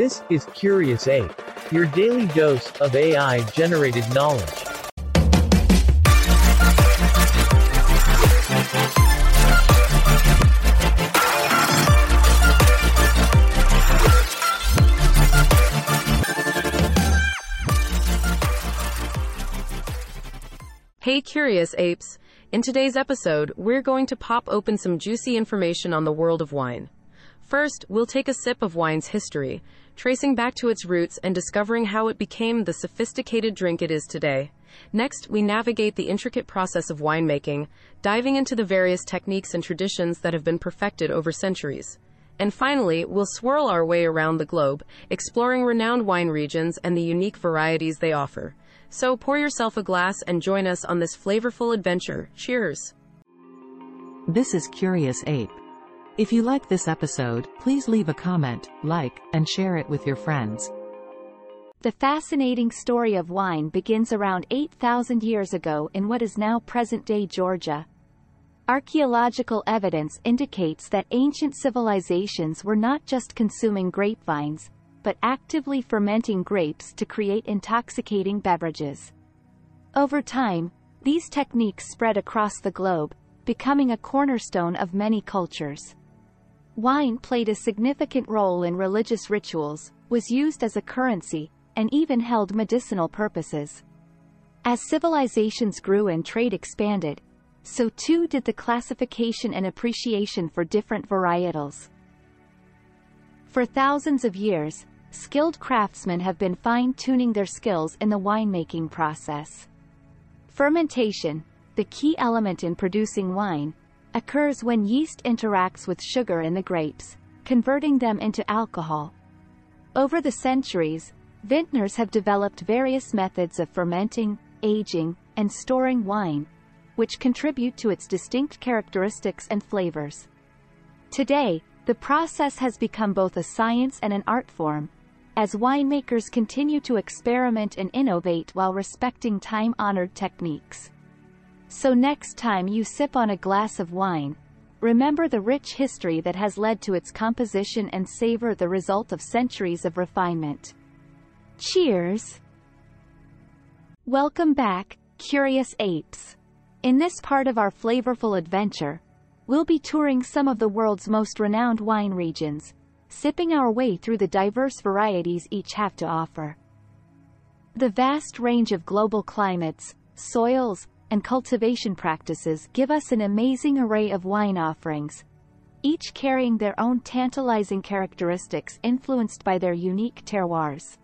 This is Curious Ape, your daily dose of AI generated knowledge. Hey curious apes! In today's episode, we're going to pop open some juicy information on the world of wine. First, we'll take a sip of wine's history, tracing back to its roots and discovering how it became the sophisticated drink it is today. Next, we navigate the intricate process of winemaking, diving into the various techniques and traditions that have been perfected over centuries. And finally, we'll swirl our way around the globe, exploring renowned wine regions and the unique varieties they offer. So pour yourself a glass and join us on this flavorful adventure. Cheers! This is Curious Ape. If you like this episode, please leave a comment, like, and share it with your friends. The fascinating story of wine begins around 8,000 years ago in what is now present-day Georgia. Archaeological evidence indicates that ancient civilizations were not just consuming grapevines, but actively fermenting grapes to create intoxicating beverages. Over time, these techniques spread across the globe, becoming a cornerstone of many cultures. Wine played a significant role in religious rituals, was used as a currency, and even held medicinal purposes. As civilizations grew and trade expanded, so too did the classification and appreciation for different varietals. For thousands of years, skilled craftsmen have been fine-tuning their skills in the winemaking process. Fermentation, the key element in producing wine, occurs when yeast interacts with sugar in the grapes, converting them into alcohol. Over the centuries, vintners have developed various methods of fermenting, aging, and storing wine, which contribute to its distinct characteristics and flavors. Today, the process has become both a science and an art form, as winemakers continue to experiment and innovate while respecting time-honored techniques. So next time you sip on a glass of wine, remember the rich history that has led to its composition and savor the result of centuries of refinement. Cheers! Welcome back, curious apes. In this part of our flavorful adventure, we'll be touring some of the world's most renowned wine regions, sipping our way through the diverse varieties each have to offer. The vast range of global climates, soils, and cultivation practices give us an amazing array of wine offerings, each carrying their own tantalizing characteristics influenced by their unique terroirs.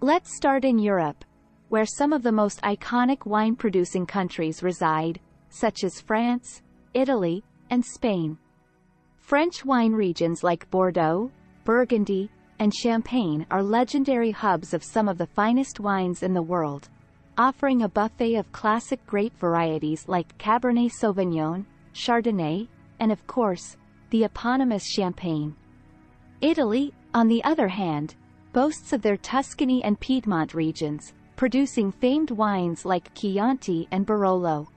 Let's start in Europe, where some of the most iconic wine-producing countries reside, such as France, Italy, and Spain. French wine regions like Bordeaux, Burgundy, and Champagne are legendary hubs of some of the finest wines in the world, offering a buffet of classic grape varieties like Cabernet Sauvignon, Chardonnay, and of course, the eponymous Champagne. Italy, on the other hand, boasts of their Tuscany and Piedmont regions, producing famed wines like Chianti and Barolo.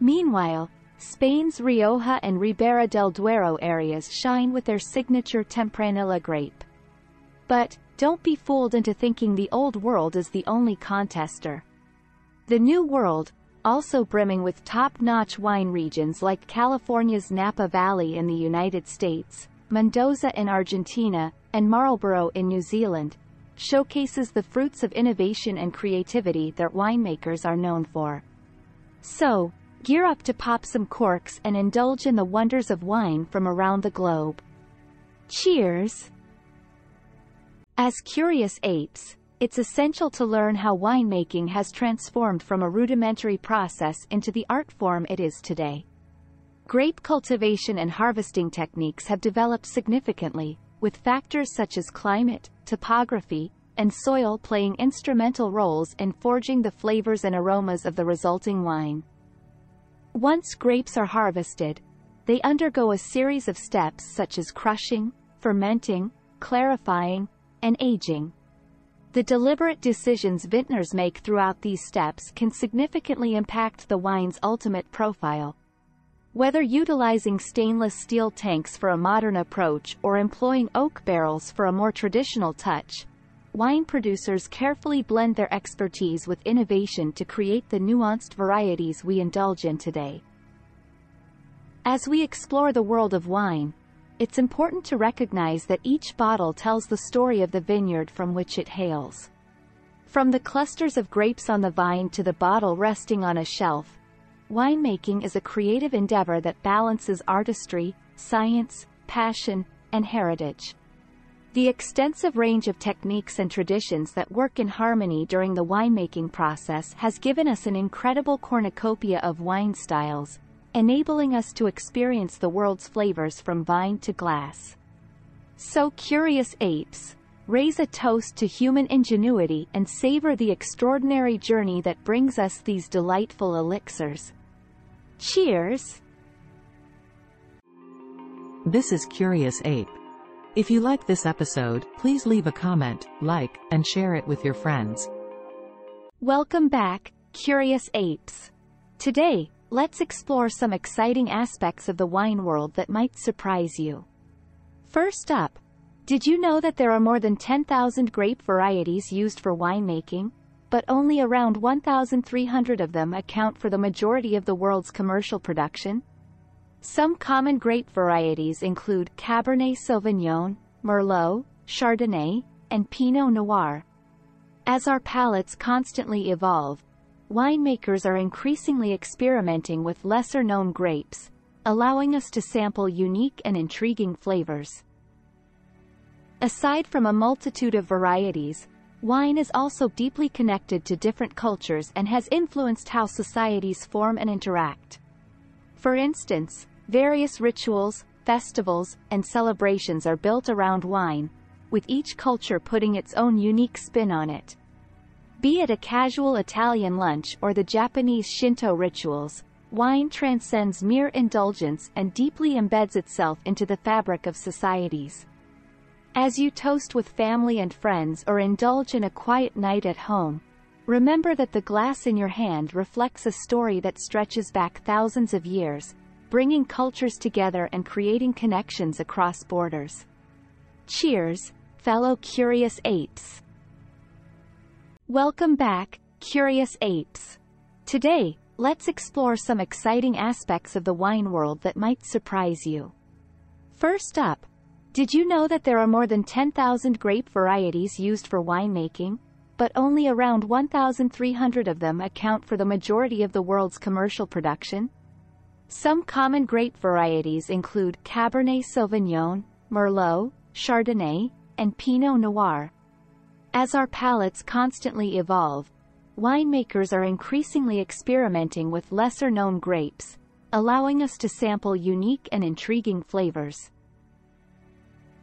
Meanwhile, Spain's Rioja and Ribera del Duero areas shine with their signature Tempranillo grape. But, don't be fooled into thinking the Old World is the only contester. The New World, also brimming with top-notch wine regions like California's Napa Valley in the United States, Mendoza in Argentina, and Marlborough in New Zealand, showcases the fruits of innovation and creativity that winemakers are known for. So, Gear up to pop some corks and indulge in the wonders of wine from around the globe. Cheers! As curious apes, it's essential to learn how winemaking has transformed from a rudimentary process into the art form it is today. Grape cultivation and harvesting techniques have developed significantly, with factors such as climate, topography, and soil playing instrumental roles in forging the flavors and aromas of the resulting wine. Once grapes are harvested, they undergo a series of steps such as crushing, fermenting, clarifying, and aging. The deliberate decisions vintners make throughout these steps can significantly impact the wine's ultimate profile. Whether utilizing stainless steel tanks for a modern approach or employing oak barrels for a more traditional touch, wine producers carefully blend their expertise with innovation to create the nuanced varieties we indulge in today. As we explore the world of wine, it's important to recognize that each bottle tells the story of the vineyard from which it hails. From the clusters of grapes on the vine to the bottle resting on a shelf, winemaking is a creative endeavor that balances artistry, science, passion, and heritage. The extensive range of techniques and traditions that work in harmony during the winemaking process has given us an incredible cornucopia of wine styles, enabling us to experience the world's flavors from vine to glass. So curious apes, raise a toast to human ingenuity and savor the extraordinary journey that brings us these delightful elixirs. Cheers! This is Curious Ape. If you like this episode, please leave a comment, like, and share it with your friends. Welcome back, Curious Apes. Today, let's explore some exciting aspects of the wine world that might surprise you. First up, did you know that there are more than 10,000 grape varieties used for winemaking? But only around 1,300 of them account for the majority of the world's commercial production? Some common grape varieties include Cabernet Sauvignon, Merlot, Chardonnay, and Pinot Noir. As our palates constantly evolve, winemakers are increasingly experimenting with lesser-known grapes, allowing us to sample unique and intriguing flavors. Aside from a multitude of varieties, wine is also deeply connected to different cultures and has influenced how societies form and interact. For instance, Various rituals, festivals, and celebrations are built around wine, with each culture putting its own unique spin on it. Be it a casual Italian lunch or the Japanese Shinto rituals, wine transcends mere indulgence and deeply embeds itself into the fabric of societies. As you toast with family and friends or indulge in a quiet night at home, remember that the glass in your hand reflects a story that stretches back thousands of years, bringing cultures together and creating connections across borders. Cheers, fellow curious apes. Welcome back, curious apes. Today, let's explore some exciting aspects of the wine world that might surprise you. First up, did you know that there are more than 10,000 grape varieties used for winemaking? But only around 1,300 of them account for the majority of the world's commercial production? Some common grape varieties include Cabernet Sauvignon, Merlot, Chardonnay, and Pinot Noir. As our palates constantly evolve, winemakers are increasingly experimenting with lesser-known grapes, allowing us to sample unique and intriguing flavors.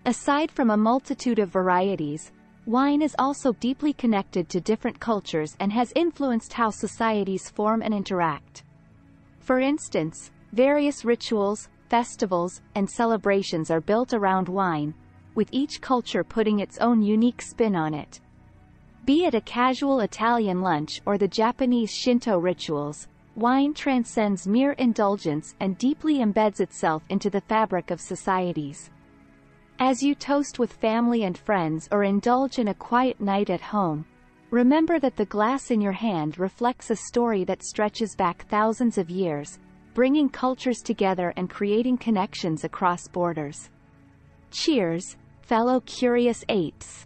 Aside from a multitude of varieties, wine is also deeply connected to different cultures and has influenced how societies form and interact. For instance, Various rituals, festivals, and celebrations are built around wine, with each culture putting its own unique spin on it. Be it a casual Italian lunch or the Japanese Shinto rituals, wine transcends mere indulgence and deeply embeds itself into the fabric of societies. As you toast with family and friends or indulge in a quiet night at home, remember that the glass in your hand reflects a story that stretches back thousands of years, bringing cultures together and creating connections across borders. Cheers, fellow curious apes.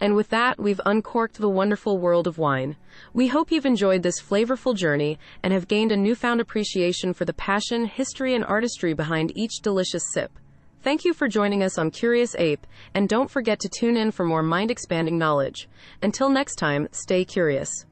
And with that, we've uncorked the wonderful world of wine. We hope you've enjoyed this flavorful journey and have gained a newfound appreciation for the passion, history, and artistry behind each delicious sip. Thank you for joining us on Curious Ape, and don't forget to tune in for more mind expanding knowledge. Until next time, stay curious.